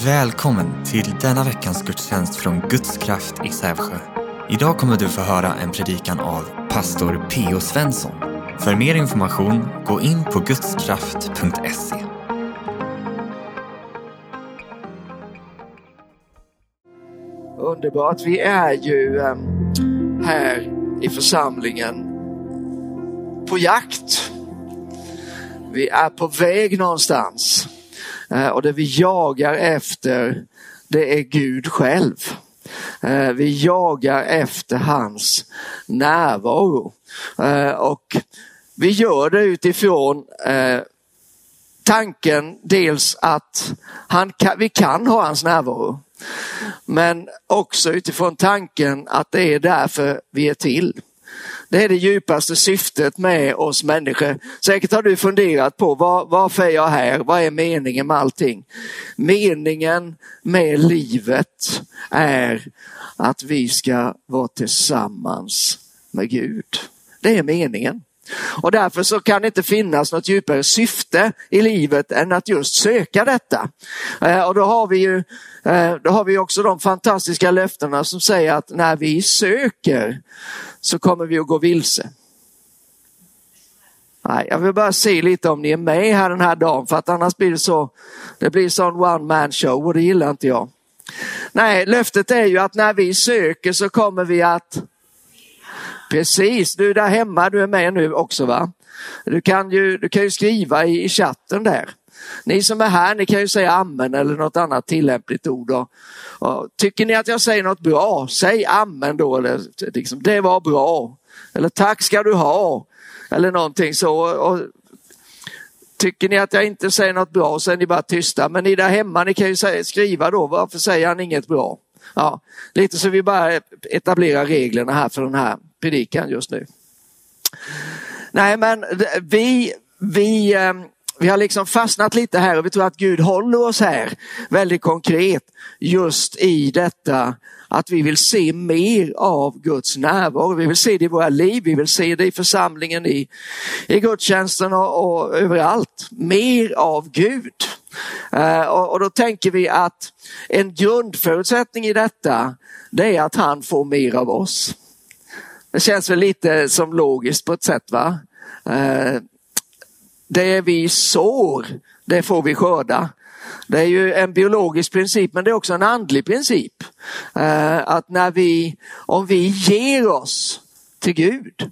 Välkommen till denna veckans gudstjänst från Guds kraft i Sävsjö. Idag kommer du få höra en predikan av pastor P.O. Svensson. För mer information, gå in på gudskraft.se. Underbart. Vi är ju ehm, här i församlingen på jakt. Vi är på väg någonstans. Eh, och det vi jagar efter, det är Gud själv. Eh, vi jagar efter hans närvaro. Eh, och vi gör det utifrån tanken dels att han, vi kan ha hans närvaro. Men också utifrån tanken att det är därför vi är till. Det är det djupaste syftet med oss människor. Säkert har du funderat på var, varför är jag här? Vad är meningen med allting? Meningen med livet är att vi ska vara tillsammans med Gud. Det är meningen. Och därför så kan det inte finnas något djupare syfte i livet än att just söka detta. Eh, och då har vi ju eh, då har vi också de fantastiska löftena som säger att när vi söker så kommer vi att gå vilse. Nej, jag vill bara se lite om ni är med här den här dagen för att annars blir det så, det blir sån one man show och det gillar inte jag. Nej, löftet är ju att när vi söker så kommer vi att Precis, du där hemma, du är med nu också va? Du kan ju, du kan ju skriva i, i chatten där. Ni som är här, ni kan ju säga amen eller något annat tillämpligt ord. Och, och, tycker ni att jag säger något bra, säg amen då. Eller, liksom, det var bra. Eller tack ska du ha. Eller någonting så. Och, tycker ni att jag inte säger något bra så är ni bara tysta. Men ni där hemma, ni kan ju säga, skriva då, varför säger han inget bra? Ja, lite så vi bara etablerar reglerna här för den här predikan just nu. Nej men vi, vi, ehm, vi har liksom fastnat lite här och vi tror att Gud håller oss här väldigt konkret just i detta att vi vill se mer av Guds närvaro. Vi vill se det i våra liv, vi vill se det i församlingen, i, i gudstjänsten och, och överallt. Mer av Gud. Eh, och, då tänker vi att en grundförutsättning i detta, det är att han får mer av oss. Det känns väl lite som logiskt på ett sätt va? Eh, det vi sår, det får vi skörda. Det är ju en biologisk princip men det är också en andlig princip. Eh, att när vi, om vi ger oss till Gud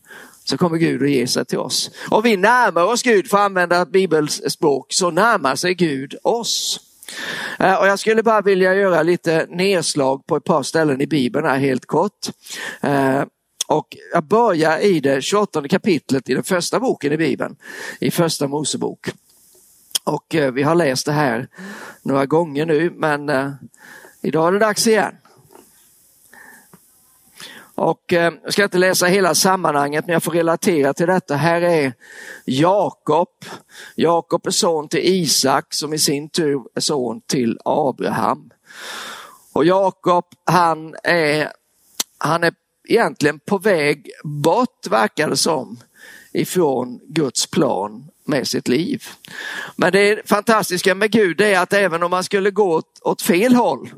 så kommer Gud att ge sig till oss. Om vi närmar oss Gud, för att använda ett bibelspråk, så närmar sig Gud oss. Eh, och jag skulle bara vilja göra lite nedslag på ett par ställen i Bibeln här helt kort. Eh, och jag börjar i det 28 kapitlet i den första boken i Bibeln, i första Mosebok. Och eh, vi har läst det här några gånger nu men idag är det dags igen. Och eh, jag ska inte läsa hela sammanhanget men jag får relatera till detta. Här är Jakob. Jakob är son till Isak som i sin tur är son till Abraham. Och Jakob han är, han är egentligen på väg bort, verkar det som, ifrån Guds plan med sitt liv. Men det fantastiska med Gud är att även om man skulle gå åt, åt fel håll,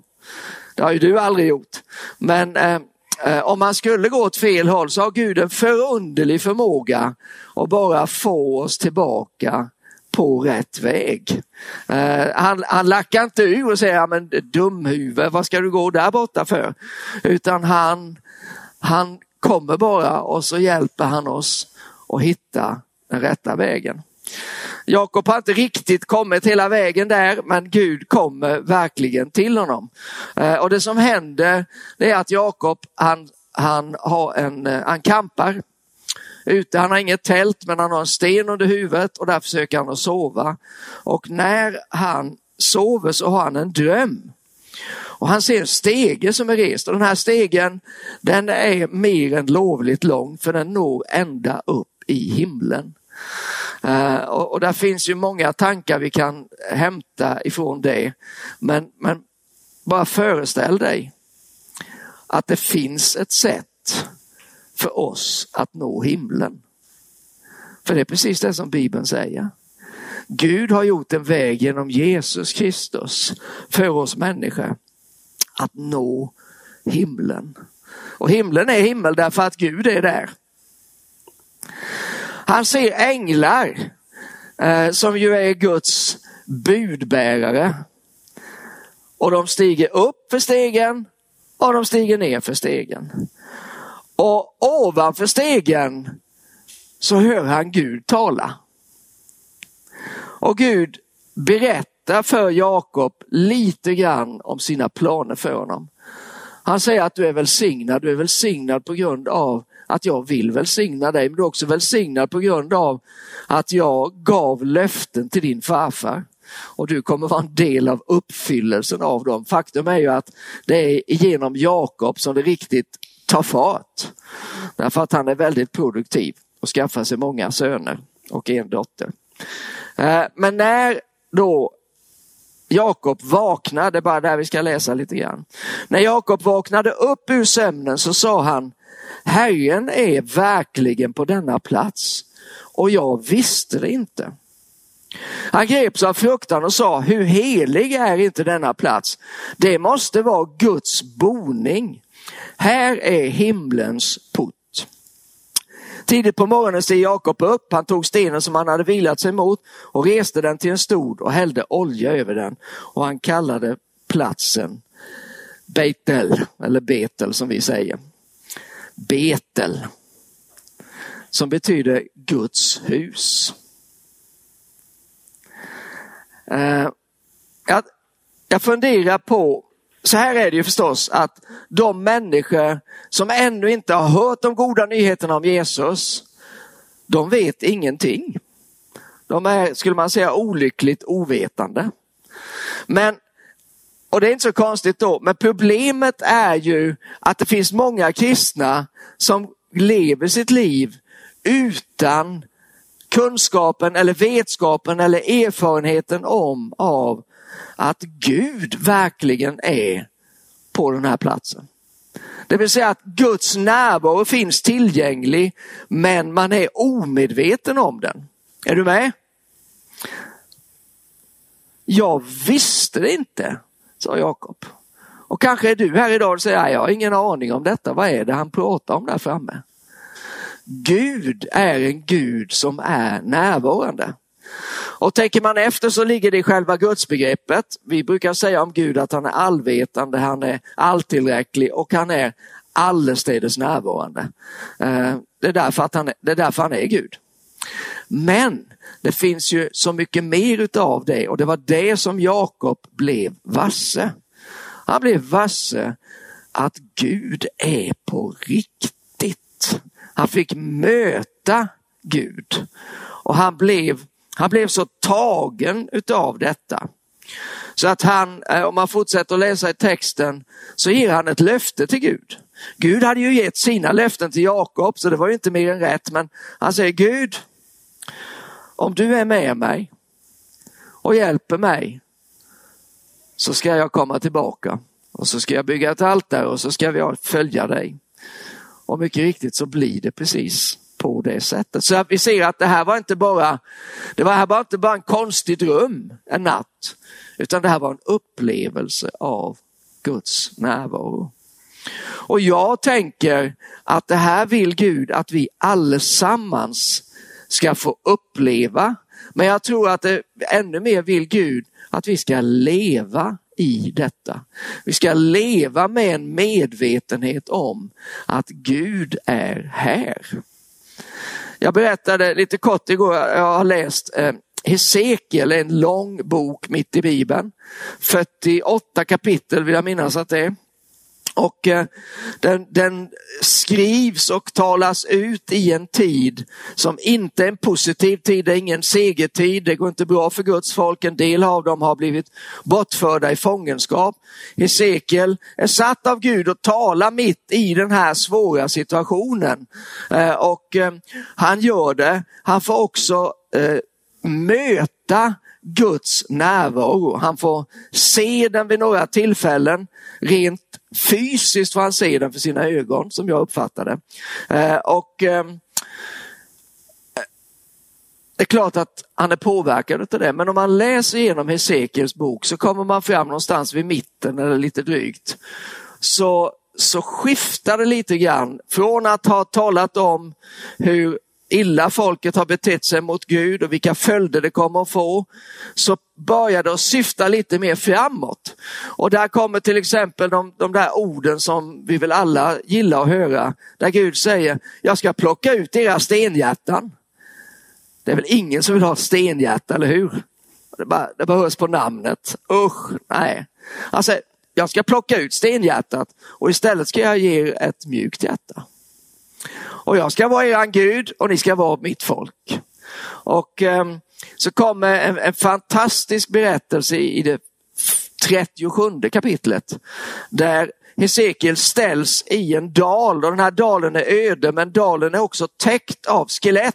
det har ju du aldrig gjort, men eh Eh, om man skulle gå åt fel håll så har Gud en förunderlig förmåga att bara få oss tillbaka på rätt väg. Eh, han, han lackar inte ur och säger, men dumhuvud, vad ska du gå där borta för? Utan han han kommer bara och så hjälper han oss att hitta den rätta vägen. Jakob har inte riktigt kommit hela vägen där men Gud kommer verkligen till honom. Eh, och det som händer det är att Jakob han, han, har en, eh, han kampar ute. Han har inget tält men han har en sten under huvudet och där försöker han att sova. Och när han sover så har han en dröm. Och han ser en stege som är rest och den här stegen den är mer än lovligt lång för den når ända upp i himlen. Eh, och, och där finns ju många tankar vi kan hämta ifrån det. Men, men bara föreställ dig att det finns ett sätt för oss att nå himlen. För det är precis det som Bibeln säger. Gud har gjort en väg genom Jesus Kristus för oss människor att nå himlen. Och himlen är himmel därför att Gud är där. Han ser änglar eh, som ju är Guds budbärare. Och de stiger upp för stegen och de stiger ner för stegen. Och ovanför stegen så hör han Gud tala. Och Gud berättar för Jakob lite grann om sina planer för honom. Han säger att du är välsignad, du är välsignad på grund av att jag vill välsigna dig, men du är också välsignad på grund av att jag gav löften till din farfar. Och du kommer vara en del av uppfyllelsen av dem. Faktum är ju att det är genom Jakob som det riktigt tar fart. Därför att han är väldigt produktiv och skaffar sig många söner och en dotter. Eh, men när då Jakob vaknade, det är bara där vi ska läsa lite grann. När Jakob vaknade upp ur sömnen så sa han, Herren är verkligen på denna plats och jag visste det inte. Han greps av fruktan och sa, hur helig är inte denna plats? Det måste vara Guds boning. Här är himlens port. Tidigt på morgonen steg Jakob upp, han tog stenen som han hade vilat sig mot och reste den till en stod och hällde olja över den. Och han kallade platsen Betel, eller Betel som vi säger. Betel, som betyder Guds hus. Eh, jag, jag funderar på så här är det ju förstås att de människor som ännu inte har hört de goda nyheterna om Jesus, de vet ingenting. De är, skulle man säga, olyckligt ovetande. Men, och det är inte så konstigt då, men problemet är ju att det finns många kristna som lever sitt liv utan kunskapen eller vetskapen eller erfarenheten om av att Gud verkligen är på den här platsen. Det vill säga att Guds närvaro finns tillgänglig men man är omedveten om den. Är du med? Jag visste det inte, sa Jakob. Och kanske är du här idag och säger, jag har ingen aning om detta. Vad är det han pratar om där framme? Gud är en Gud som är närvarande. Och tänker man efter så ligger det i själva gudsbegreppet. Vi brukar säga om Gud att han är allvetande, han är alltillräcklig och han är allestädes närvarande. Eh, det är, därför att han är, det är därför han är Gud. Men det finns ju så mycket mer utav det och det var det som Jakob blev varse. Han blev varse att Gud är på riktigt. Han fick möta Gud och han blev han blev så tagen utav detta. Så att han, eh, om man fortsätter att läsa i texten, så ger han ett löfte till Gud. Gud hade ju gett sina löften till Jakob, så det var ju inte mer än rätt. Men han säger Gud, om du är med mig och hjälper mig så ska jag komma tillbaka och så ska jag bygga ett altare och så ska jag följa dig. Och mycket riktigt så blir det precis på det sättet. Så vi ser att det här var inte bara, det var här var inte bara en konstig dröm en natt, utan det här var en upplevelse av Guds närvaro. Och jag tänker att det här vill Gud att vi allesammans ska få uppleva. Men jag tror att det ännu mer vill Gud att vi ska leva i detta. Vi ska leva med en medvetenhet om att Gud är här. Jag berättade lite kort igår, jag har läst eh, Hesekiel, en lång bok mitt i Bibeln. 48 kapitel vill jag minnas att det är. Och eh, den, den, skrivs och talas ut i en tid som inte är en positiv tid, det är ingen segertid, det går inte bra för Guds folk. En del av dem har blivit bortförda i fångenskap. Hesekiel är satt av Gud att tala mitt i den här svåra situationen. Eh, och eh, han gör det, han får också eh, möta Guds närvaro. Han får se den vid några tillfällen. Rent fysiskt får han se den för sina ögon som jag uppfattar det. Eh, och ehm, eh, det är klart att han är påverkad av det, men om man läser igenom Hesekiels bok så kommer man fram någonstans vid mitten eller lite drygt. Så, så skiftar det lite grann från att ha talat om hur illa folket har betett sig mot Gud och vilka följder det kommer att få, så börjar det att syfta lite mer framåt. Och där kommer till exempel de, de där orden som vi väl alla gillar att höra, där Gud säger, jag ska plocka ut era stenhjärtan. Det är väl ingen som vill ha ett stenhjärta, eller hur? Det, bara, det behövs på namnet. Usch, nej. Alltså, jag ska plocka ut stenhjärtat och istället ska jag ge er ett mjukt hjärta. Och jag ska vara er Gud och ni ska vara mitt folk. Och eh, så kommer en, en, fantastisk berättelse i det 37 kapitlet där Hesekiel ställs i en dal och den här dalen är öde men dalen är också täckt av skelett.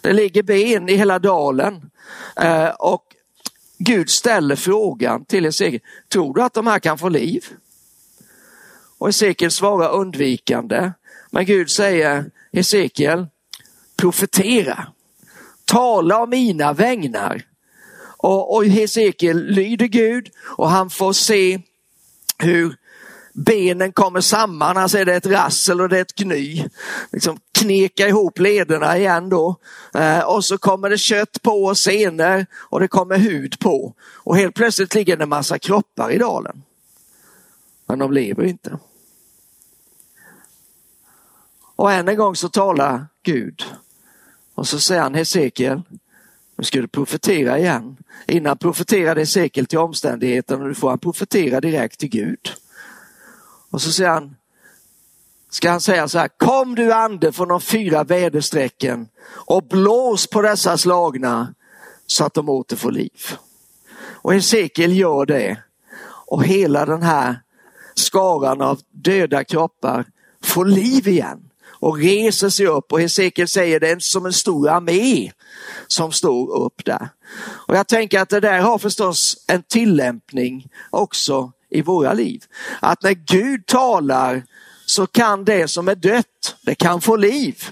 Det ligger ben i hela dalen eh, och Gud ställer frågan till Hesekiel, tror du att de här kan få liv? Och Hesekiel svarar undvikande. Men Gud säger Hesekiel, profetera, tala om mina vägnar. Och, och Hesekiel lyder Gud och han får se hur benen kommer samman, Han ser det är ett rassel och det är ett gny. Liksom kneka ihop lederna igen då. Eh, och så kommer det kött på och senor och det kommer hud på. Och helt plötsligt ligger det en massa kroppar i dalen. Men de lever inte. Och än en gång så talar Gud. Och så säger han Hesekiel, nu ska du profetera igen. Innan profeterade Hesekiel till omständigheten och nu får han profetera direkt till Gud. Och så säger han, ska han säga så här, kom du ande från de fyra väderstrecken och blås på dessa slagna så att de åter får liv. Och Hesekiel gör det. Och hela den här skaran av döda kroppar får liv igen och reser sig upp och Hesekiel säger det är som en stor armé som står upp där. Och jag tänker att det där har förstås en tillämpning också i våra liv. Att när Gud talar så kan det som är dött, det kan få liv.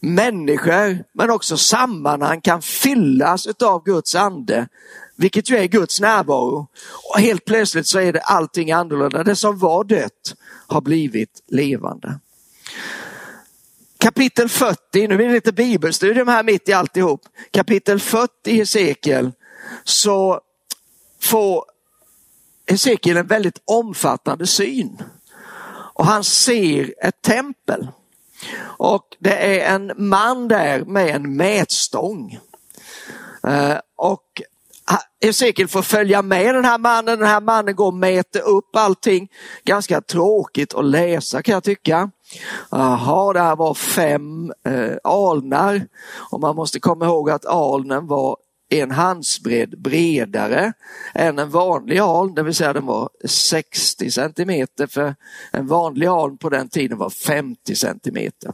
Människor men också sammanhang kan fyllas av Guds ande, vilket ju är Guds närvaro. Och helt plötsligt så är det allting annorlunda. Det som var dött har blivit levande. Kapitel 40, nu blir det lite bibelstudium här mitt i alltihop. Kapitel 40 i Hesekiel så får Hesekiel en väldigt omfattande syn. Och han ser ett tempel. Och det är en man där med en mätstång. Eh, och Hesekiel får följa med den här mannen. Den här mannen går och mäter upp allting. Ganska tråkigt att läsa kan jag tycka. Jaha, det här var fem eh, alnar och man måste komma ihåg att alnen var en handsbredd bredare än en vanlig aln, det vill säga den var 60 centimeter för en vanlig aln på den tiden var 50 centimeter.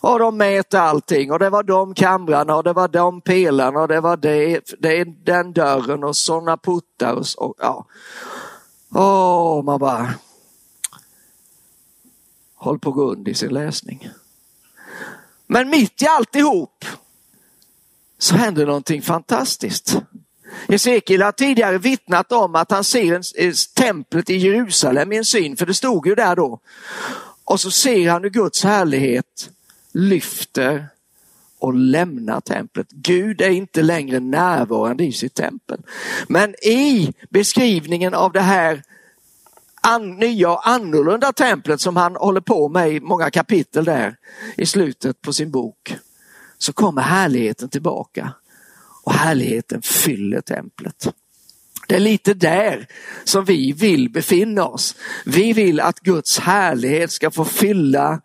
Och de mäter allting och det var de kamrarna och det var de pelarna och det var det, det den dörren och sådana puttar. Och, och, ja. Åh, man bara håll på att gå under i sin läsning. Men mitt i alltihop så händer någonting fantastiskt. Hesekiel har tidigare vittnat om att han ser en, templet i Jerusalem i en syn, för det stod ju där då. Och så ser han hur Guds härlighet lyfter och lämnar templet. Gud är inte längre närvarande i sitt tempel. Men i beskrivningen av det här an, nya och annorlunda templet som han håller på med i många kapitel där i slutet på sin bok så kommer härligheten tillbaka och härligheten fyller templet. Det är lite där som vi vill befinna oss. Vi vill att Guds härlighet ska få fylla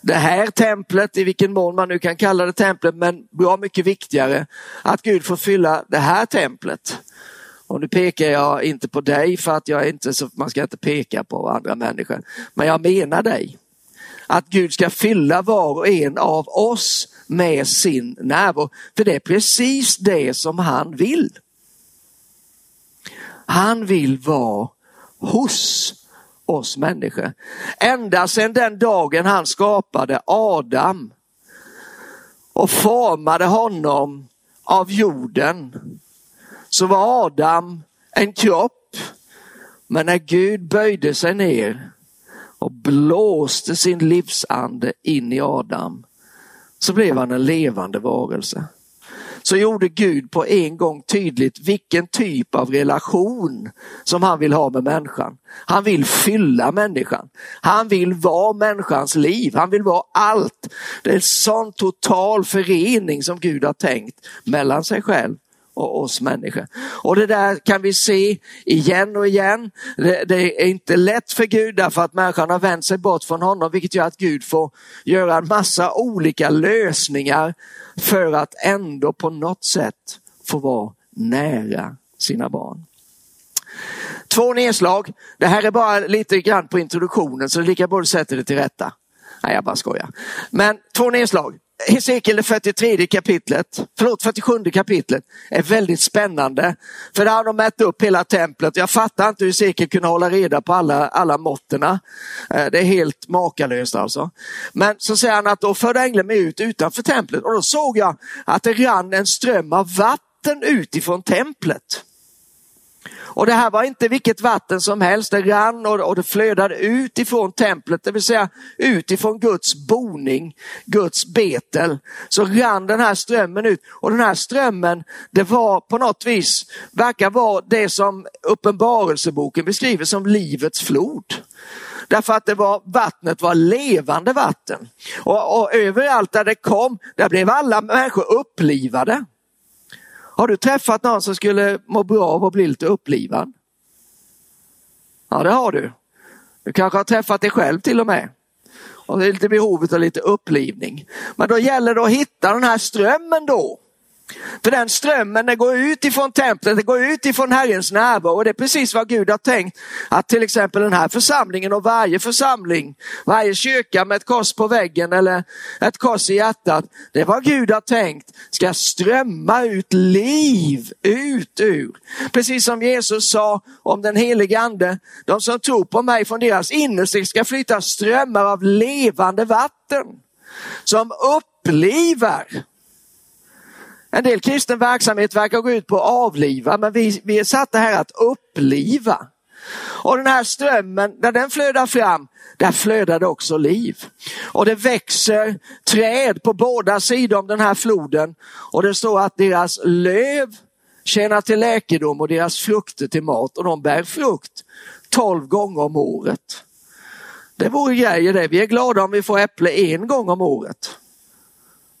det här templet, i vilken mån man nu kan kalla det templet, men bra mycket viktigare att Gud får fylla det här templet. Och nu pekar jag inte på dig för att jag inte så, man ska inte peka på andra människor. Men jag menar dig. Att Gud ska fylla var och en av oss med sin närvaro. För det är precis det som han vill. Han vill vara hos oss människor. Ända sedan den dagen han skapade Adam och formade honom av jorden så var Adam en kropp. Men när Gud böjde sig ner och blåste sin livsande in i Adam så blev han en levande varelse så gjorde Gud på en gång tydligt vilken typ av relation som han vill ha med människan. Han vill fylla människan. Han vill vara människans liv. Han vill vara allt. Det är en sån total förening som Gud har tänkt mellan sig själv och oss människor. Och det där kan vi se igen och igen. Det, det, är inte lätt för Gud därför att människan har vänt sig bort från honom vilket gör att Gud får göra en massa olika lösningar för att ändå på något sätt få vara nära sina barn. Två nedslag. Det här är bara lite grann på introduktionen så det är lika bra att sätta det till rätta. Nej, jag bara skojar. Men två nedslag. Hesekiel det 43 kapitlet, förlåt 47 kapitlet är väldigt spännande. För där har de mätt upp hela templet. Jag fattar inte hur Hesekiel kunde hålla reda på alla, alla måtterna. Eh, det är helt makalöst alltså. Men så säger han att då förde ängeln mig ut utanför templet och då såg jag att det rann en ström av vatten utifrån templet. Och det här var inte vilket vatten som helst, det rann och, det flödade ut ifrån templet, det vill säga utifrån Guds boning, Guds betel. Så rann den här strömmen ut och den här strömmen, det var på något vis, verkar vara det som Uppenbarelseboken beskriver som livets flod. Därför att det var, vattnet var levande vatten. Och, och överallt där det kom, där blev alla människor upplivade. Har du träffat någon som skulle må bra av att bli lite upplivad? Ja, det har du. Du kanske har träffat dig själv till och med. Och det är lite behovet av lite upplivning. Men då gäller det att hitta den här strömmen då. För den strömmen den går ut ifrån templet, den går ut ifrån Herrens närvaro och det är precis vad Gud har tänkt att till exempel den här församlingen och varje församling, varje kyrka med ett kors på väggen eller ett kors i hjärtat, det är vad Gud har tänkt ska strömma ut liv ut ur. Precis som Jesus sa om den helige ande, de som tror på mig från deras innersta ska flytta strömmar av levande vatten som upplivar en del kristen verksamhet verkar gå ut på att avliva, men vi, vi är satta här att uppliva. Och den här strömmen, när den flödar fram, där flödar det också liv. Och det växer träd på båda sidor om den här floden och det står att deras löv tjänar till läkedom och deras frukter till mat och de bär frukt tolv gånger om året. Det vore grejer det. Vi är glada om vi får äpple en gång om året.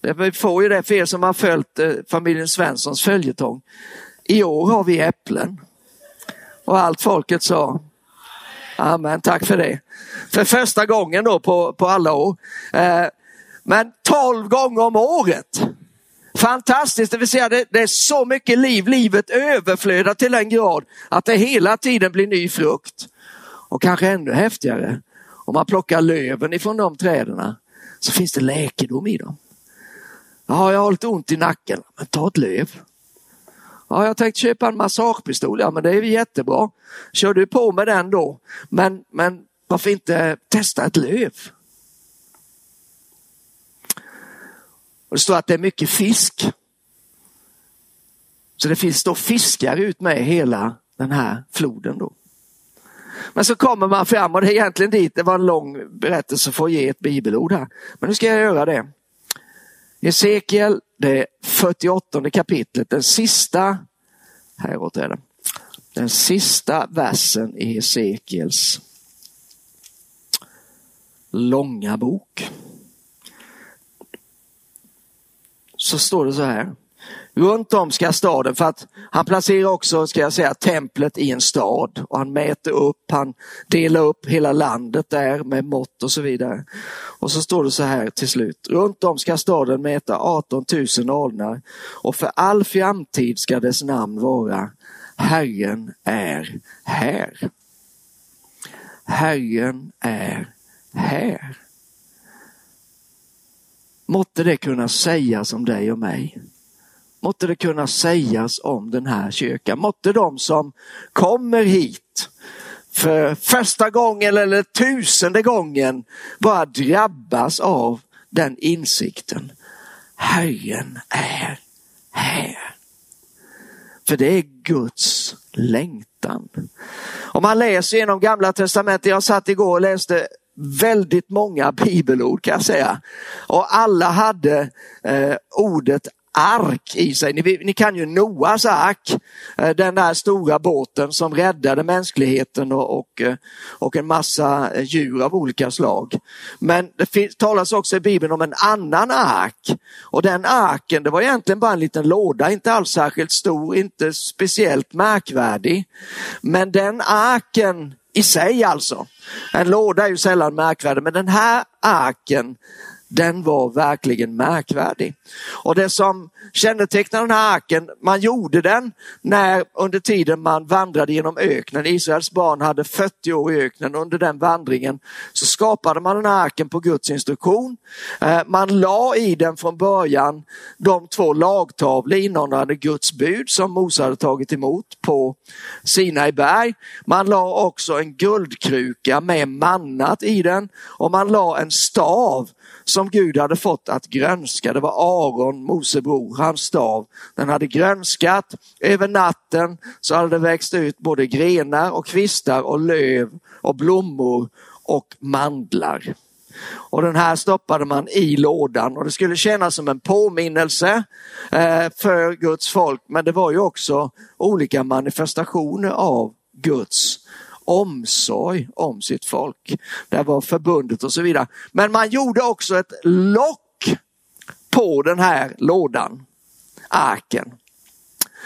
Vi får ju det för er som har följt eh, familjen Svenssons följetong. I år har vi äpplen. Och allt folket sa Amen, tack för det. För första gången då på, på alla år. Eh, men tolv gånger om året. Fantastiskt, det vill säga det, det, är så mycket liv, livet överflödar till en grad att det hela tiden blir ny frukt. Och kanske ännu häftigare, om man plockar löven ifrån de träden så finns det läkedom i dem. Ja, jag har lite ont i nacken. Men ta ett löv. Ja, jag tänkte köpa en massagepistol. Ja, men det är jättebra. Kör du på med den då. Men, men varför inte testa ett löv? Och det står att det är mycket fisk. Så det finns då fiskar ut med hela den här floden då. Men så kommer man fram och det är egentligen dit, det var en lång berättelse för att ge ett bibelord här. Men nu ska jag göra det. Hesekiel, det 48 kapitlet, den sista, häråt är det, den sista versen i Hesekiels långa bok. Så står det så här. Runt om ska staden, för att han placerar också, ska jag säga, templet i en stad och han mäter upp, han delar upp hela landet där med mått och så vidare. Och så står det så här till slut. Runt om ska staden mäta 18 000 alnar och för all framtid ska dess namn vara Herren är här. Herren är här. Måtte det kunna sägas om dig och mig. Måtte det kunna sägas om den här kyrkan. Måtte de som kommer hit för första gången eller tusende gången bara drabbas av den insikten. Herren är här. För det är Guds längtan. Om man läser genom gamla testamentet, jag satt igår och läste väldigt många bibelord kan jag säga. Och alla hade eh, ordet ark i sig. Ni, ni, kan ju Noas ark, eh, den där stora båten som räddade mänskligheten och, och, eh, och en massa eh, djur av olika slag. Men det finns, talas också i Bibeln om en annan ark. Och den arken, det var egentligen bara en liten låda, inte alls särskilt stor, inte speciellt märkvärdig. Men den arken i sig alltså, en låda är ju sällan märkvärdig, men den här arken den var verkligen märkvärdig. Och det som kännetecknar den här arken, man gjorde den när under tiden man vandrade genom öknen. Israels barn hade 40 år i öknen. Under den vandringen så skapade man den här arken på Guds instruktion. Eh, man la i den från början de två lagtavlor innehållande Guds bud som Mose hade tagit emot på Sinai berg. Man la också en guldkruka med mannat i den och man la en stav som Gud hade fått att grönska. Det var Aron, Mose bror, hans stav. Den hade grönskat. Över natten så hade det växt ut både grenar och kvistar och löv och blommor och mandlar. Och den här stoppade man i lådan och det skulle kännas som en påminnelse eh, för Guds folk. Men det var ju också olika manifestationer av Guds omsorg om sitt folk. Det var förbundet och så vidare. Men man gjorde också ett lock på den här lådan, arken.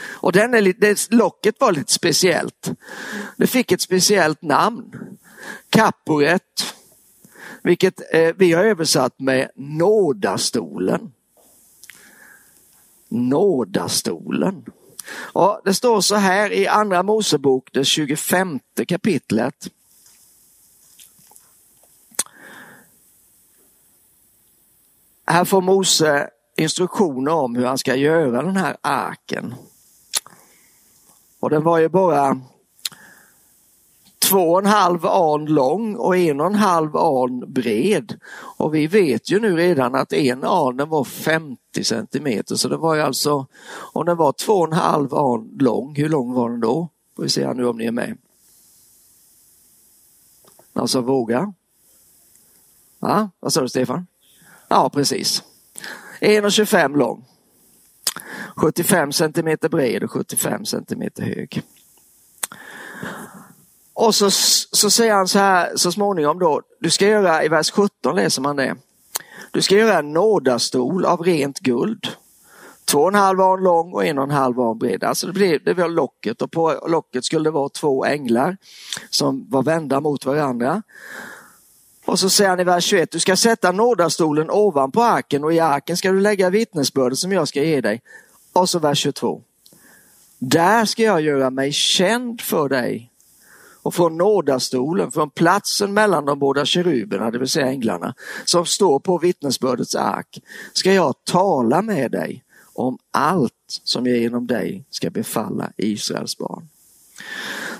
Och den är det, locket var lite speciellt. Det fick ett speciellt namn. Kaporet, vilket eh, vi har översatt med nådastolen. Nådastolen. Och det står så här i Andra Mosebok, det 25 kapitlet. Här får Mose instruktioner om hur han ska göra den här arken. Och den var ju bara två och en halv an lång och en och en halv an bred. Och vi vet ju nu redan att en an den var 50 centimeter så det var ju alltså, om den var två och en halv an lång, hur lång var den då? Får vi se här nu om ni är med. Alltså våga. Ja, vad sa du Stefan? Ja, precis. 1,25 lång. 75 centimeter bred och 75 centimeter hög. Och så, så säger han så här så småningom då, du ska göra, i vers 17 läser man det. Du ska göra en nådastol av rent guld. Två och en halv arm lång och en och en halv arm bred. Alltså det, blev, det var locket och på locket skulle det vara två änglar som var vända mot varandra. Och så säger han i vers 21, du ska sätta nådastolen ovanpå arken och i arken ska du lägga vittnesbördet som jag ska ge dig. Och så vers 22. Där ska jag göra mig känd för dig och från nådastolen, från platsen mellan de båda keruberna, det vill säga änglarna, som står på vittnesbördets ark, ska jag tala med dig om allt som jag genom dig ska befalla Israels barn.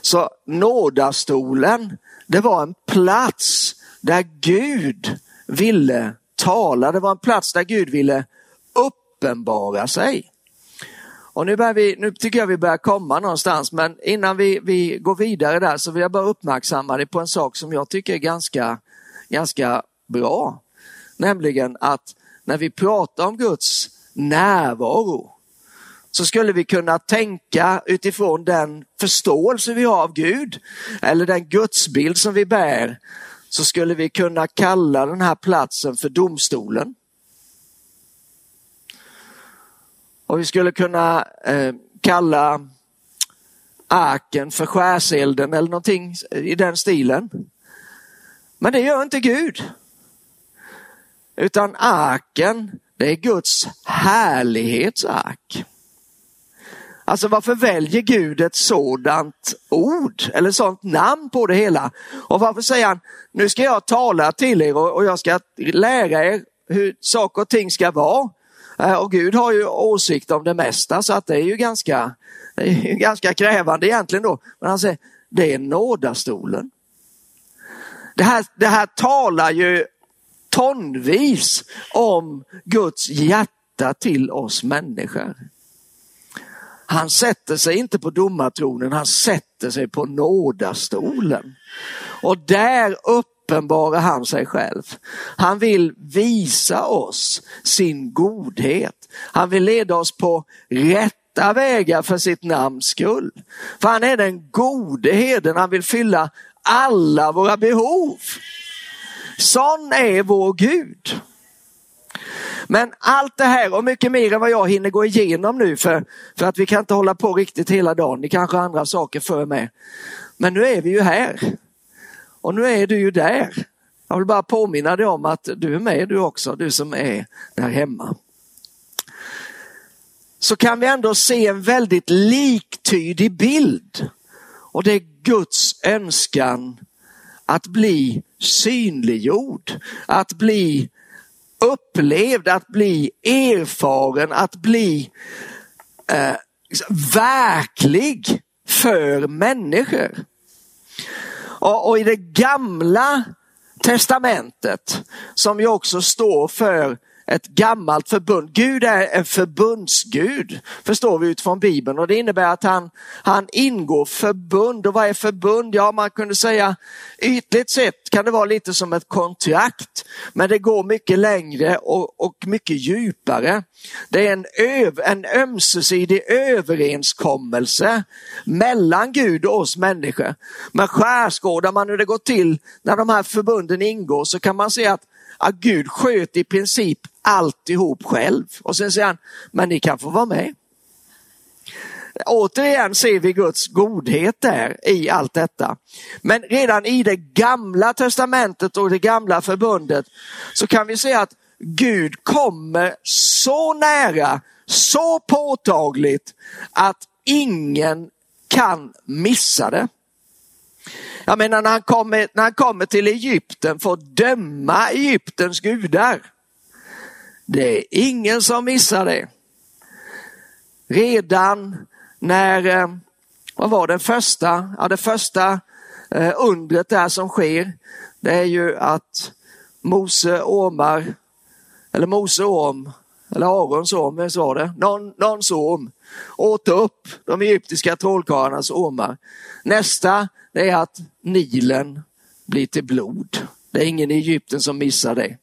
Så nådastolen, det var en plats där Gud ville tala. Det var en plats där Gud ville uppenbara sig. Och nu, vi, nu tycker jag vi börjar komma någonstans, men innan vi, vi går vidare där så vill jag bara uppmärksamma dig på en sak som jag tycker är ganska, ganska bra. Nämligen att när vi pratar om Guds närvaro så skulle vi kunna tänka utifrån den förståelse vi har av Gud eller den gudsbild som vi bär så skulle vi kunna kalla den här platsen för domstolen. Och vi skulle kunna eh, kalla arken för skärselden eller någonting i den stilen. Men det gör inte Gud. Utan arken, det är Guds härlighetsark. Alltså varför väljer Gud ett sådant ord eller sådant namn på det hela? Och varför säger han, nu ska jag tala till er och jag ska lära er hur saker och ting ska vara. Eh, och Gud har ju åsikt om det mesta så att det är ju ganska, är ju ganska krävande egentligen då. Men han säger, det är nådastolen. Det här, det här talar ju tonvis om Guds hjärta hjärta till oss människor. Han sätter sig inte på domartronen, han sätter sig på nådastolen. Och där uppenbarar han sig själv. Han vill visa oss sin godhet. Han vill leda oss på rätta vägar för sitt namns skull. För han är den gode herden, han vill fylla alla våra behov. Sån är vår Gud. Men allt det här och mycket mer än vad jag hinner gå igenom nu för, för att vi kan inte hålla på riktigt hela dagen. Det kanske är andra saker för mig. Men nu är vi ju här. Och nu är du ju där. Jag vill bara påminna dig om att du är med du också, du som är där hemma. Så kan vi ändå se en väldigt liktydig bild. Och det är Guds önskan att bli synliggjord, att bli upplevd, att bli erfaren, att bli eh, liksom verklig för människor. Och, och, i det gamla testamentet som ju också står för ett gammalt förbund. Gud är en förbundsgud, förstår vi utifrån Bibeln. Och det innebär att han, han ingår förbund. Och vad är förbund? Ja, man kunde säga ytligt sett kan det vara lite som ett kontrakt. Men det går mycket längre och, och mycket djupare. Det är en, öv, en ömsesidig överenskommelse mellan Gud och oss människor. Men skärskådar man hur det går till när de här förbunden ingår så kan man se att att Gud sköt i princip alltihop själv. Och sen säger han, men ni kan få vara med. Återigen ser vi Guds godhet där i allt detta. Men redan i det gamla testamentet och det gamla förbundet så kan vi se att Gud kommer så nära, så påtagligt att ingen kan missa det. Jag menar när han kommer, när han kommer till Egypten för att döma Egyptens gudar. Det är ingen som missar det. Redan när, eh, vad var det första, ja, det första eh, undret där som sker, det är ju att Mose ormar, eller Mose orm, eller Arons orm, vem var det? Någon, någons orm, åt upp de egyptiska trollkarlarnas ormar. Nästa det är att Nilen blir till blod. Det är ingen i Egypten som missar det.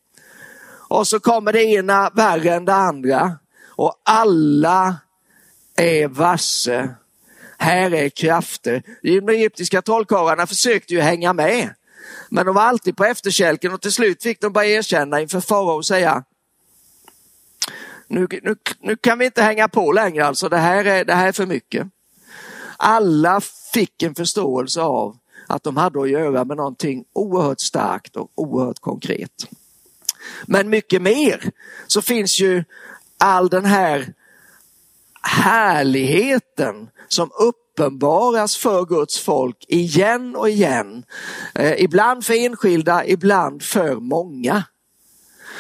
Och så kommer det ena värre än det andra och alla är varse. Här är krafter. De egyptiska trollkarlarna försökte ju hänga med. Men de var alltid på efterkälken och till slut fick de bara erkänna inför farao och säga nu, nu, nu kan vi inte hänga på längre alltså, det här är, det här är för mycket. Alla fick en förståelse av att de hade att göra med någonting oerhört starkt och oerhört konkret. Men mycket mer så finns ju all den här härligheten som uppenbaras för Guds folk igen och igen. Eh, ibland för enskilda, ibland för många.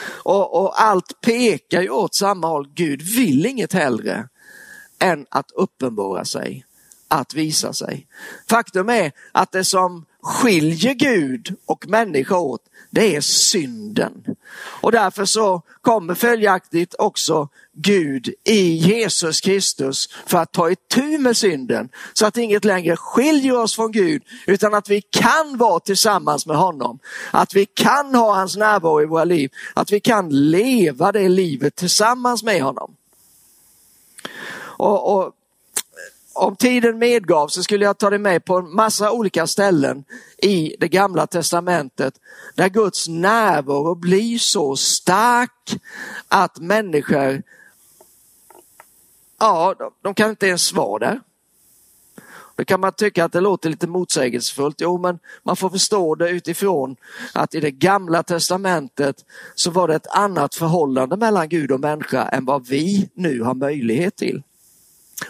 Och, och, allt pekar ju åt samma håll. Gud vill inget hellre än att uppenbara sig att visa sig. Faktum är att det som skiljer Gud och människa åt, det är synden. Och därför så kommer följaktigt också Gud i Jesus Kristus för att ta itu med synden. Så att inget längre skiljer oss från Gud utan att vi kan vara tillsammans med honom. Att vi kan ha hans närvaro i våra liv. Att vi kan leva det livet tillsammans med honom. Och, och om tiden medgav så skulle jag ta dig med på en massa olika ställen i det gamla testamentet där Guds närvaro blir så stark att människor, ja, de kan inte ens vara där. Då kan man tycka att det låter lite motsägelsefullt. Jo, men man får förstå det utifrån att i det gamla testamentet så var det ett annat förhållande mellan Gud och människa än vad vi nu har möjlighet till.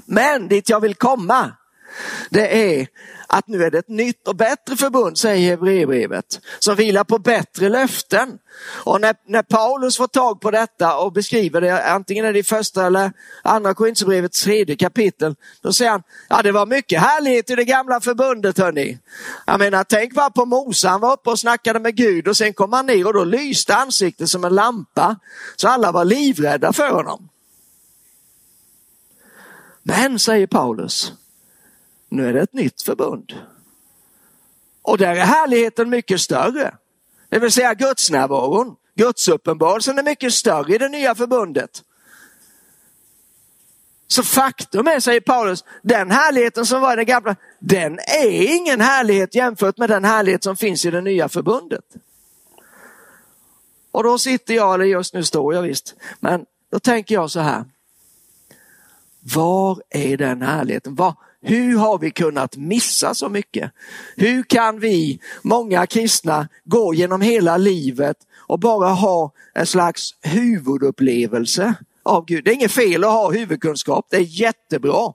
Men dit jag vill komma, det är att nu är det ett nytt och bättre förbund, säger Hebreerbrevet, som vilar på bättre löften. Och när, när Paulus får tag på detta och beskriver det, antingen är det i första eller andra korintierbrevets tredje kapitel, då säger han, ja det var mycket härlighet i det gamla förbundet hörni. Jag menar, tänk bara på Mose, han var uppe och snackade med Gud och sen kom han ner och då lyste ansiktet som en lampa. Så alla var livrädda för honom. Men, säger Paulus, nu är det ett nytt förbund. Och där är härligheten mycket större. Det vill säga gudsnärvaron, gudsuppenbarelsen är mycket större i det nya förbundet. Så faktum är, säger Paulus, den härligheten som var i det gamla, den är ingen härlighet jämfört med den härlighet som finns i det nya förbundet. Och då sitter jag, eller just nu står jag visst, men då tänker jag så här. Var är den härligheten? Var, hur har vi kunnat missa så mycket? Hur kan vi, många kristna, gå genom hela livet och bara ha en slags huvudupplevelse av Gud? Det är inget fel att ha huvudkunskap, det är jättebra.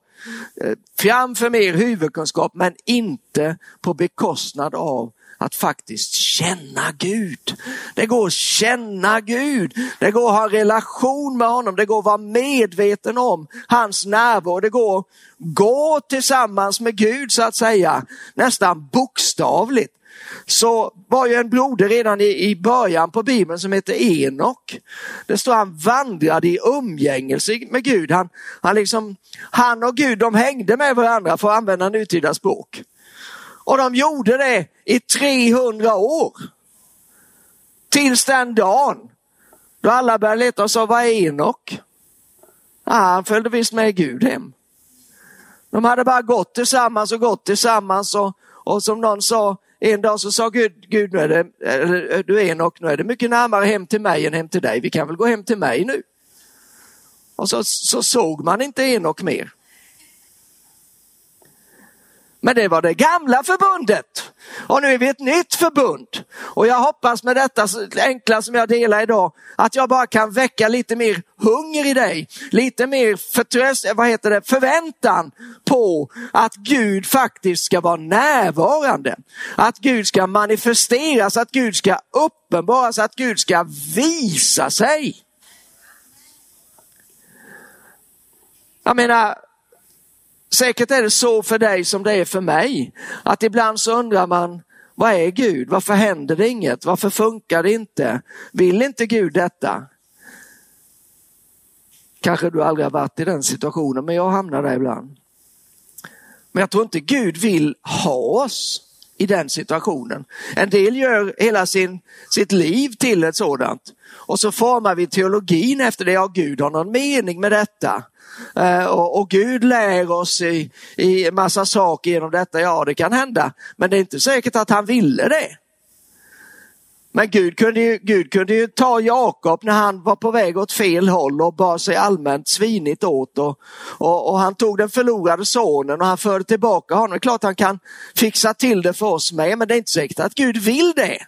Eh, framför mer huvudkunskap men inte på bekostnad av att faktiskt känna Gud. Det går att känna Gud. Det går att ha en relation med honom. Det går att vara medveten om hans närvaro. Det går att gå tillsammans med Gud så att säga, nästan bokstavligt så var ju en broder redan i, början på Bibeln som hette Enok. Det står han vandrade i umgängelse med Gud. Han, han, liksom, han och Gud de hängde med varandra för att använda nutida språk. Och de gjorde det i 300 år. Tills den dagen då alla började leta och sa, vad är Enok? Ja, han följde visst med Gud hem. De hade bara gått tillsammans och gått tillsammans och, och som någon sa, en dag så sa Gud, Gud nu är det, eller, du Enok, nu är det mycket närmare hem till mig än hem till dig. Vi kan väl gå hem till mig nu. Och så, så såg man inte Enok mer. Men det var det gamla förbundet. Och nu är vi ett nytt förbund. Och jag hoppas med detta enkla som jag delar idag att jag bara kan väcka lite mer hunger i dig. Lite mer förtröst, eh, vad heter det, förväntan på att Gud faktiskt ska vara närvarande. Att Gud ska manifesteras, att Gud ska uppenbaras, att Gud ska visa sig. Jag menar, Säkert är det så för dig som det är för mig. Att ibland så undrar man, vad är Gud? Varför händer det inget? Varför funkar det inte? Vill inte Gud detta? Kanske du aldrig har varit i den situationen, men jag hamnar där ibland. Men jag tror inte Gud vill ha oss i den situationen. En del gör hela sin, sitt liv till ett sådant. Och så formar vi teologin efter det. Ja, Gud har någon mening med detta. Eh, och, och, Gud lär oss i, i massa saker genom detta. Ja, det kan hända. Men det är inte säkert att han ville det. Men Gud kunde, ju, Gud kunde ju ta Jakob när han var på väg åt fel håll och bar sig allmänt svinigt åt. Och, och, och, han tog den förlorade sonen och han förde tillbaka honom. Det är klart han kan fixa till det för oss med, men det är inte säkert att Gud vill det.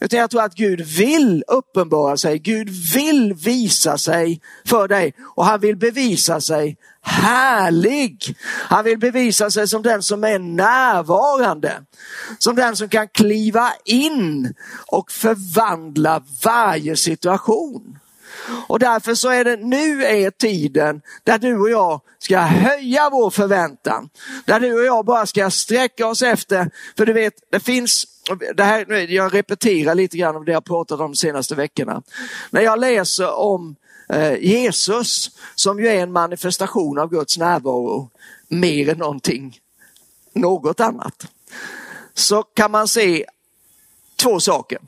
Utan jag tror att Gud vill uppenbara sig. Gud vill visa sig för dig och han vill bevisa sig härlig. Han vill bevisa sig som den som är närvarande. Som den som kan kliva in och förvandla varje situation. Och därför så är det nu är tiden där du och jag ska höja vår förväntan. Där du och jag bara ska sträcka oss efter, för du vet, det finns det här, jag repeterar lite grann om det jag pratat om de senaste veckorna. När jag läser om eh, Jesus, som ju är en manifestation av Guds närvaro, mer än någonting, något annat, så kan man se två saker.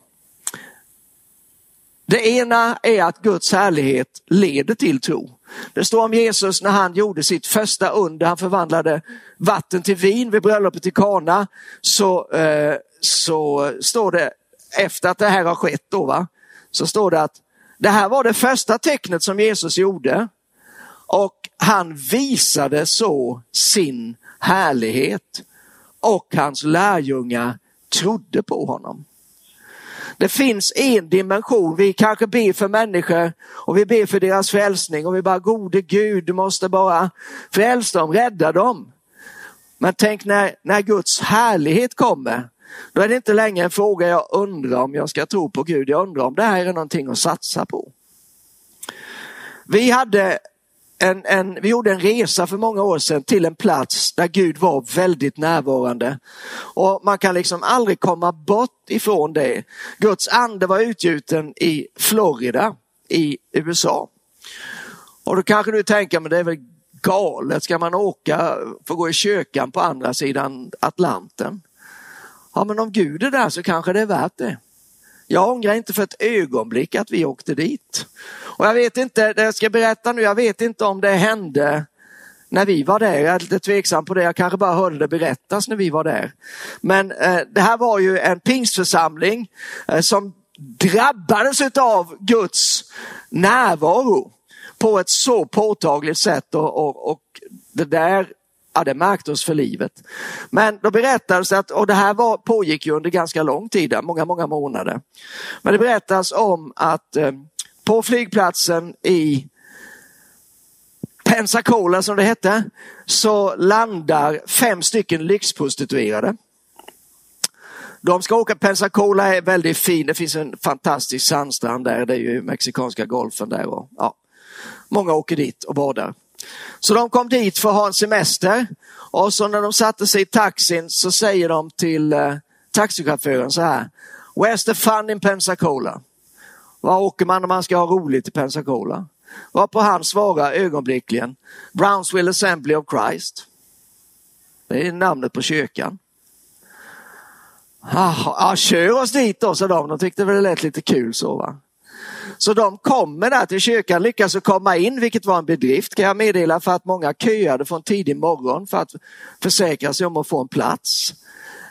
Det ena är att Guds härlighet leder till tro. Det står om Jesus när han gjorde sitt första under, han förvandlade vatten till vin vid bröllopet i Kana. Så, eh, så står det, efter att det här har skett då, va? så står det att det här var det första tecknet som Jesus gjorde och han visade så sin härlighet och hans lärjungar trodde på honom. Det finns en dimension. Vi kanske ber för människor och vi ber för deras frälsning och vi bara gode Gud, du måste bara frälsa dem, rädda dem. Men tänk när, när Guds härlighet kommer, då är det inte längre en fråga jag undrar om jag ska tro på Gud. Jag undrar om det här är någonting att satsa på. Vi hade en, en, vi gjorde en resa för många år sedan till en plats där Gud var väldigt närvarande. Och man kan liksom aldrig komma bort ifrån det. Guds ande var utgjuten i Florida i USA. Och då kanske du tänker, men det är väl galet? Ska man åka, få gå i kyrkan på andra sidan Atlanten? Ja, men om Gud är där så kanske det är värt det. Jag ångrar inte för ett ögonblick att vi åkte dit. Och jag vet inte, det jag ska berätta nu, jag vet inte om det hände när vi var där. Jag är lite tveksam på det, jag kanske bara hörde det berättas när vi var där. Men eh, det här var ju en pingstförsamling eh, som drabbades av Guds närvaro på ett så påtagligt sätt och, och, och det där hade det oss för livet. Men då berättades att, och det här var, pågick ju under ganska lång tid, många, många månader. Men det berättas om att eh, på flygplatsen i Pensacola som det hette, så landar fem stycken lyxprostituerade. De ska åka, Pensacola är väldigt fin, det finns en fantastisk sandstrand där, det är ju mexikanska golfen där. Och, ja. Många åker dit och badar. Så de kom dit för att ha en semester och så när de satte sig i taxin så säger de till eh, taxichauffören så här. Where's the fun in Pensacola? Var åker man om man ska ha roligt i Pensacola? Varpå han svarar ögonblickligen Brownsville Assembly of Christ. Det är namnet på kyrkan. Ah, kör oss dit då, sa de. De tyckte väl det lät lite kul så va. Så de kommer där till kyrkan, lyckas komma in, vilket var en bedrift kan jag meddela för att många köade från tidig morgon för att försäkra sig om att få en plats.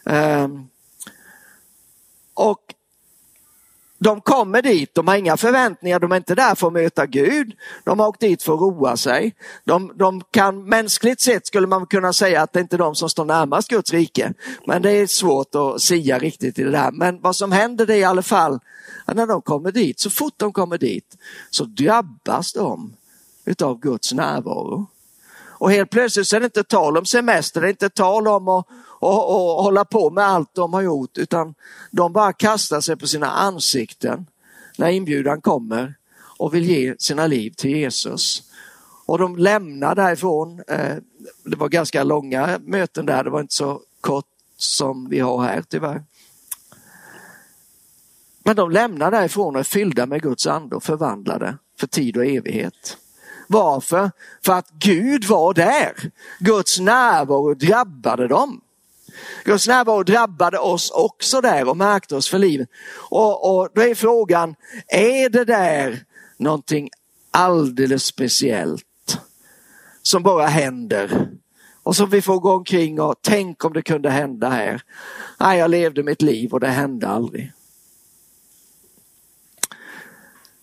Ehm, och de kommer dit, de har inga förväntningar, de är inte där för att möta Gud. De har åkt dit för att roa sig. De, de kan, mänskligt sett skulle man kunna säga att det inte är de som står närmast Guds rike. Men det är svårt att sia riktigt i det där. Men vad som händer det är i alla fall att när de kommer dit, så fort de kommer dit, så drabbas de utav Guds närvaro. Och helt plötsligt så är det inte tal om semester, det är inte tal om att och, och hålla på med allt de har gjort utan de bara kastar sig på sina ansikten när inbjudan kommer och vill ge sina liv till Jesus. Och de lämnar därifrån. Eh, det var ganska långa möten där, det var inte så kort som vi har här tyvärr. Men de lämnar därifrån och är fyllda med Guds ande och förvandlade för tid och evighet. Varför? För att Gud var där. Guds närvaro drabbade dem. Guds närvaro drabbade oss också där och märkte oss för livet. Och, och då är frågan, är det där någonting alldeles speciellt som bara händer? Och som vi får gå omkring och tänk om det kunde hända här. Nej, jag levde mitt liv och det hände aldrig.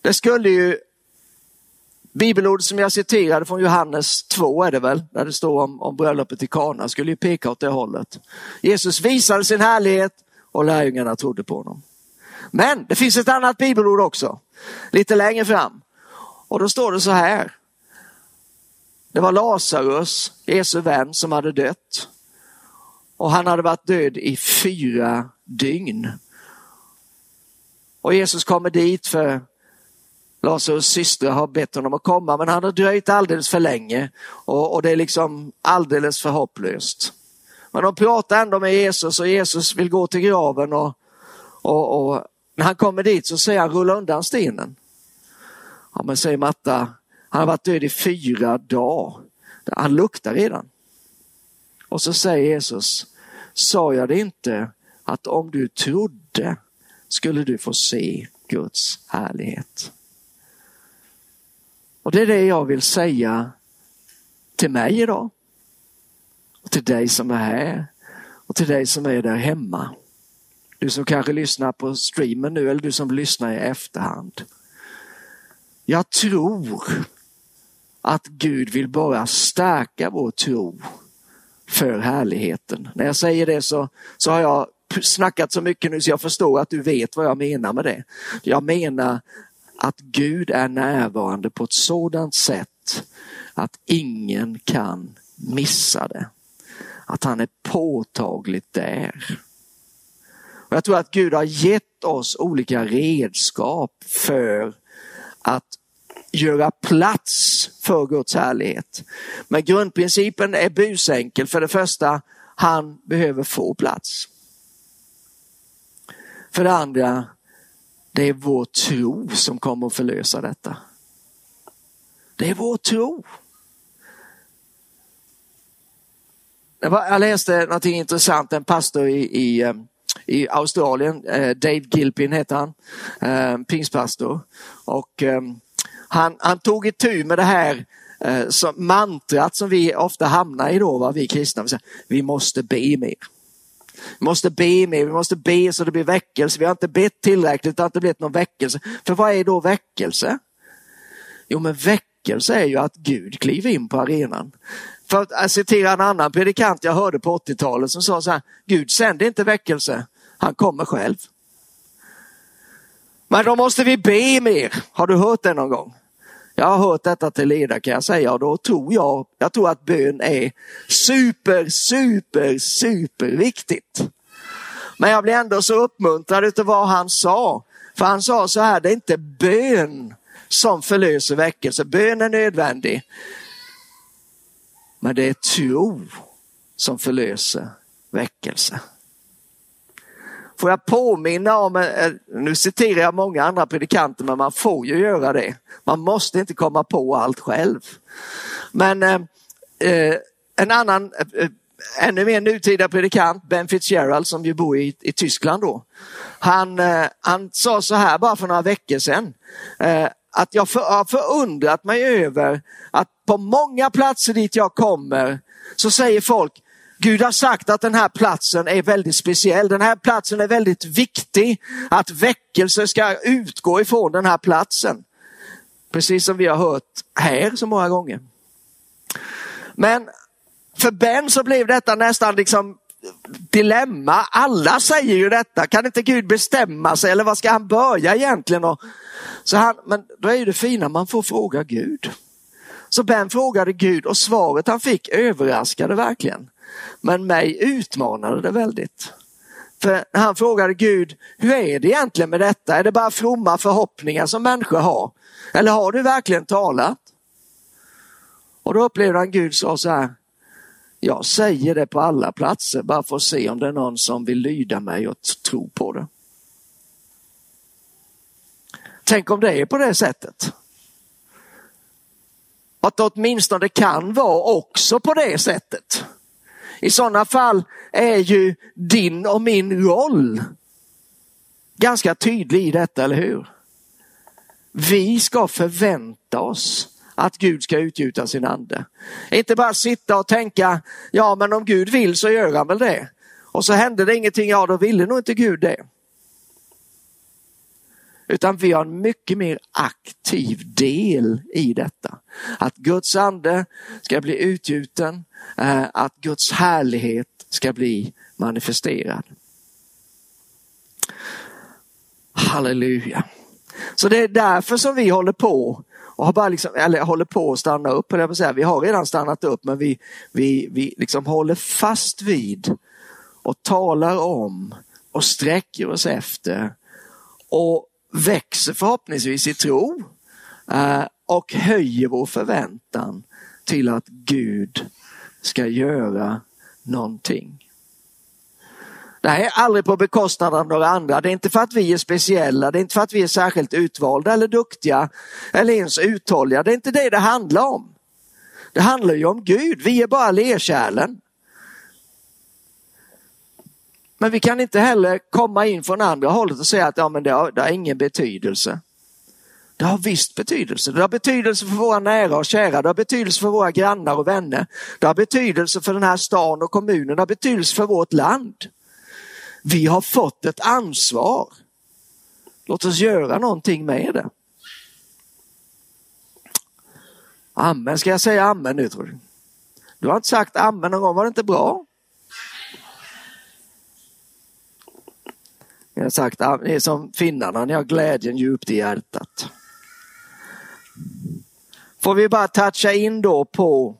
Det skulle ju Bibelordet som jag citerade från Johannes 2 är det väl, där det står om, om bröllopet i Kana, skulle ju peka åt det hållet. Jesus visade sin härlighet och lärjungarna trodde på honom. Men det finns ett annat bibelord också, lite längre fram. Och då står det så här. Det var Lazarus, Jesu vän, som hade dött. Och han hade varit död i fyra dygn. Och Jesus kommer dit för Lazarus syster har bett honom att komma men han har dröjt alldeles för länge och, och det är liksom alldeles för hopplöst. Men de pratar ändå med Jesus och Jesus vill gå till graven och, och, och när han kommer dit så säger han rulla undan stenen. Ja men säger Matta, han har varit död i fyra dagar. Han luktar redan. Och så säger Jesus, sa jag det inte att om du trodde skulle du få se Guds härlighet. Och det är det jag vill säga till mig idag. Och till dig som är här och till dig som är där hemma. Du som kanske lyssnar på streamen nu eller du som lyssnar i efterhand. Jag tror att Gud vill bara stärka vår tro för härligheten. När jag säger det så, så har jag snackat så mycket nu så jag förstår att du vet vad jag menar med det. Jag menar att Gud är närvarande på ett sådant sätt att ingen kan missa det. Att han är påtagligt där. Och jag tror att Gud har gett oss olika redskap för att göra plats för Guds härlighet. Men grundprincipen är busenkel. För det första, han behöver få plats. För det andra, det är vår tro som kommer att förlösa detta. Det är vår tro. jag läste något intressant, en pastor i, i, ehm, i Australien, eh, Dave Gilpin heter han, ehm, pingstpastor. Och ehm, han, han tog itu med det här eh, som mantrat som vi ofta hamnar i då, va, vi kristna. Vi, säger, vi måste be mer. Vi måste be mer, vi måste be så det blir väckelse. Vi har inte bett tillräckligt, det har inte blivit någon väckelse. För vad är då väckelse? Jo men väckelse är ju att Gud kliver in på arenan. För att eh, citera en annan predikant jag hörde på 80-talet som sa så här, Gud sänder inte väckelse, han kommer själv. Men då måste vi be mer. Har du hört det någon gång? Jag har hört detta till leda kan jag säga och då tror jag, jag tror att bön är super, super, super viktigt. Men jag blir ändå så uppmuntrad utav vad han sa. För han sa så här, det är inte bön som förlöser väckelse. Bön är nödvändig. Men det är tro som förlöser väckelse. Får jag påminna om, eh, eh, nu citerar jag många andra predikanter men man får ju göra det. Man måste inte komma på allt själv. Men eh, eh en annan, eh, eh, ännu mer nutida predikant, Ben Fitzgerald som ju bor i, i Tyskland då. Han, eh, han sa så här bara för några veckor sedan. Eh, att jag för, har förundrat mig över att på många platser dit jag kommer så säger folk, Gud har sagt att den här platsen är väldigt speciell. Den här platsen är väldigt viktig. Att väckelse ska utgå ifrån den här platsen. Precis som vi har hört här så många gånger. Men för Ben så blev detta nästan liksom dilemma. Alla säger ju detta. Kan inte Gud bestämma sig eller vad ska han börja egentligen? Och så han, men då är ju det fina, man får fråga Gud. Så Ben frågade Gud och svaret han fick överraskade verkligen. Men mig utmanade det väldigt. För han frågade Gud, hur är det egentligen med detta? Är det bara fromma förhoppningar som människor har? Eller har du verkligen talat? Och då upplevde han Gud sa så här, jag säger det på alla platser bara för att se om det är någon som vill lyda mig och tro på det. Tänk om det är på det sättet. Att det åtminstone kan vara också på det sättet. I sådana fall är ju din och min roll ganska tydlig i detta, eller hur? Vi ska förvänta oss att Gud ska utgjuta sin ande. Inte bara sitta och tänka, ja men om Gud vill så gör han väl det. Och så hände det ingenting, ja då ville nog inte Gud det. Utan vi har en mycket mer aktiv del i detta. Att Guds ande ska bli utgjuten, Eh, att Guds härlighet ska bli manifesterad. Halleluja. Så det är därför som vi håller på och har bara liksom, eller håller på att stanna upp. Eller jag säga. Vi har redan stannat upp men vi, vi, vi liksom håller fast vid och talar om och sträcker oss efter och växer förhoppningsvis i tro eh, och höjer vår förväntan till att Gud ska göra någonting. Det här är aldrig på bekostnad av några andra. Det är inte för att vi är speciella, det är inte för att vi är särskilt utvalda eller duktiga eller ens uthålliga. Det är inte det det handlar om. Det handlar ju om Gud. Vi är bara lerkärlen. Men vi kan inte heller komma in från andra hållet och säga att ja, men det, har, det har ingen betydelse. Det har visst betydelse. Det har betydelse för våra nära och kära. Det har betydelse för våra grannar och vänner. Det har betydelse för den här stan och kommunen. Det har betydelse för vårt land. Vi har fått ett ansvar. Låt oss göra någonting med det. Amen, ska jag säga amen nu tror du? Du har inte sagt amen någon gång, var det inte bra? Jag har sagt, ni är som finnarna, ni har glädjen djupt i hjärtat. Får vi bara toucha in då på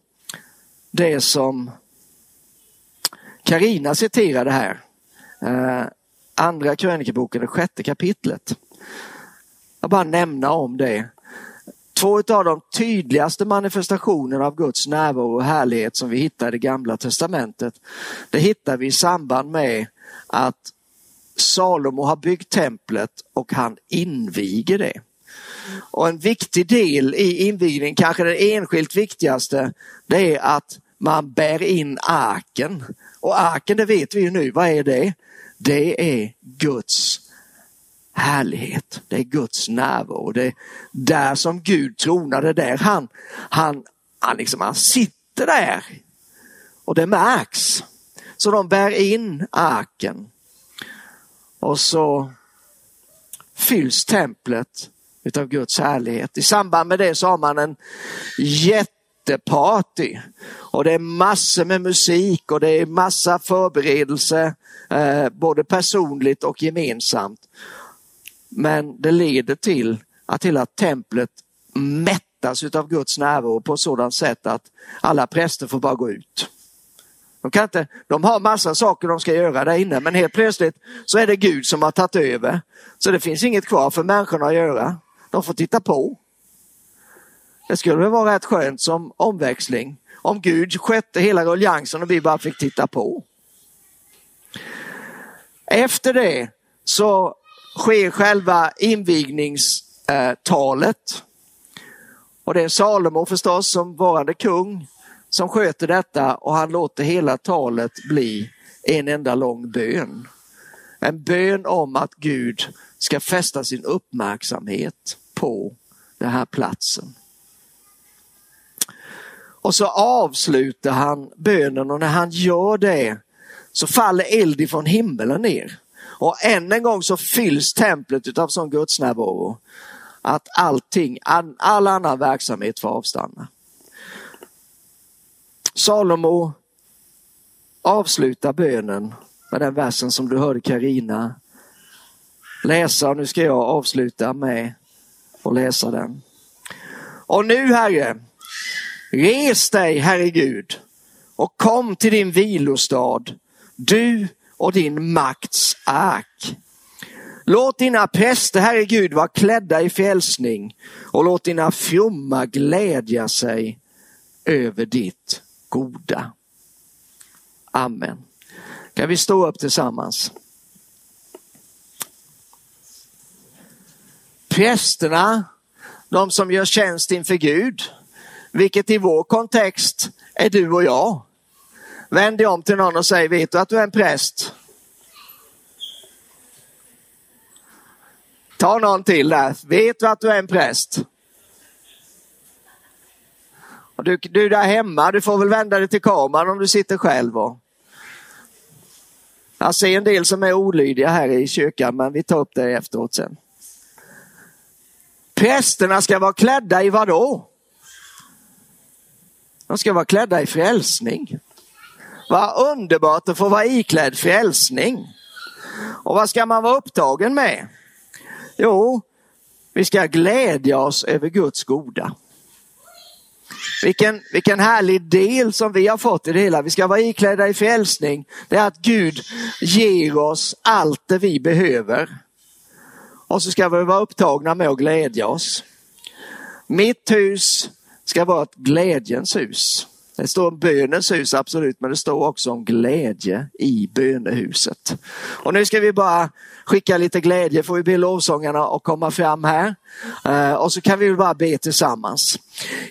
det som Karina citerade här. Eh, andra krönikeboken, det sjätte kapitlet. Jag bara nämna om det. Två av de tydligaste manifestationerna av Guds närvaro och härlighet som vi hittar i det gamla testamentet. Det hittar vi i samband med att Salomo har byggt templet och han inviger det. Och en viktig del i invigningen, kanske den enskilt viktigaste, det är att man bär in arken. Och arken, det vet vi ju nu, vad är det? Det är Guds härlighet. Det är Guds närvaro. Det är där som Gud tronade, där han, han, han, liksom, han sitter där. Och det märks. Så de bär in arken. Och så fylls templet utav Guds härlighet. I samband med det så har man en jätteparty. Och det är massor med musik och det är massa förberedelse, eh, både personligt och gemensamt. Men det leder till att hela templet mättas utav Guds närvaro på sådant sätt att alla präster får bara gå ut. De, kan inte, de har massa saker de ska göra där inne men helt plötsligt så är det Gud som har tagit över. Så det finns inget kvar för människorna att göra. De får titta på. Det skulle väl vara rätt skönt som omväxling om Gud skötte hela ruljansen och vi bara fick titta på. Efter det så sker själva invigningstalet. Och det är Salomo förstås som varande kung som sköter detta och han låter hela talet bli en enda lång bön. En bön om att Gud ska fästa sin uppmärksamhet på den här platsen. Och så avslutar han bönen och när han gör det så faller eld ifrån himmelen ner. Och än en gång så fylls templet av sån gudsnärvaro att allting, all annan verksamhet får avstanna. Salomo avslutar bönen med den versen som du hörde Karina läsa och nu ska jag avsluta med och läsa den. Och nu Herre, res dig Herre Gud och kom till din vilostad, du och din makts ark. Låt dina präster, Herre Gud, vara klädda i frälsning och låt dina fromma glädja sig över ditt goda. Amen. Kan vi stå upp tillsammans? Prästerna, de som gör tjänst inför Gud, vilket i vår kontext är du och jag. Vänd dig om till någon och säg, vet du att du är en präst? Ta någon till där. Vet du att du är en präst? Och du, du där hemma, du får väl vända dig till kameran om du sitter själv. Och... Jag ser en del som är olydiga här i kyrkan, men vi tar upp det efteråt sen. Prästerna ska vara klädda i vad då? De ska vara klädda i frälsning. Vad underbart att få vara iklädd frälsning. Och vad ska man vara upptagen med? Jo, vi ska glädja oss över Guds goda. Vilken, vilken härlig del som vi har fått i det hela. Vi ska vara iklädda i frälsning. Det är att Gud ger oss allt det vi behöver. Och så ska vi vara upptagna med att glädja oss. Mitt hus ska vara ett glädjens hus. Det står om bönens hus absolut, men det står också om glädje i bönehuset. Och nu ska vi bara skicka lite glädje, får vi be lovsångarna att komma fram här. Eh, och så kan vi bara be tillsammans.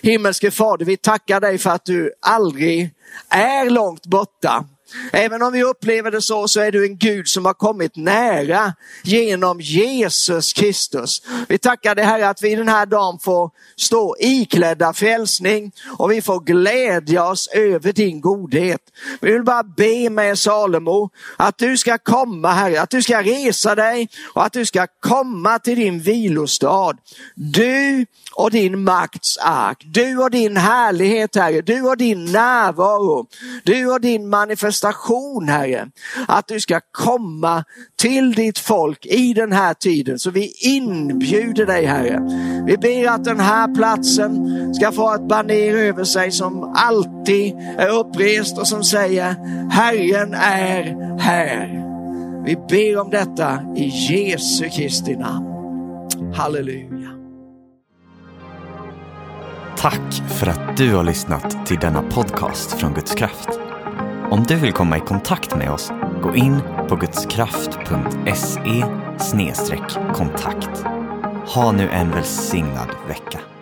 Himmelske Fader, vi tackar dig för att du aldrig är långt borta. Även om vi upplever det så, så är du en Gud som har kommit nära genom Jesus Kristus. Vi tackar dig Herre att vi den här dagen får stå iklädda frälsning och vi får glädja oss över din godhet. Vi vill bara be med Salomo att du ska komma Herre, att du ska resa dig och att du ska komma till din vilostad. Du och din makts ark, du och din härlighet Herre, du och din närvaro, du och din manifestation manifestation Herre. Att du ska komma till ditt folk i den här tiden. Så vi inbjuder dig Herre. Vi ber att den här platsen ska få ett baner över sig som alltid är upprest och som säger Herren är här. Vi ber om detta i Jesu Kristi namn. Halleluja. Tack för att du har lyssnat till denna podcast från Guds kraft. Om du vill komma i kontakt med oss, gå in på gudskraft.se kontakt. Ha nu en välsignad vecka.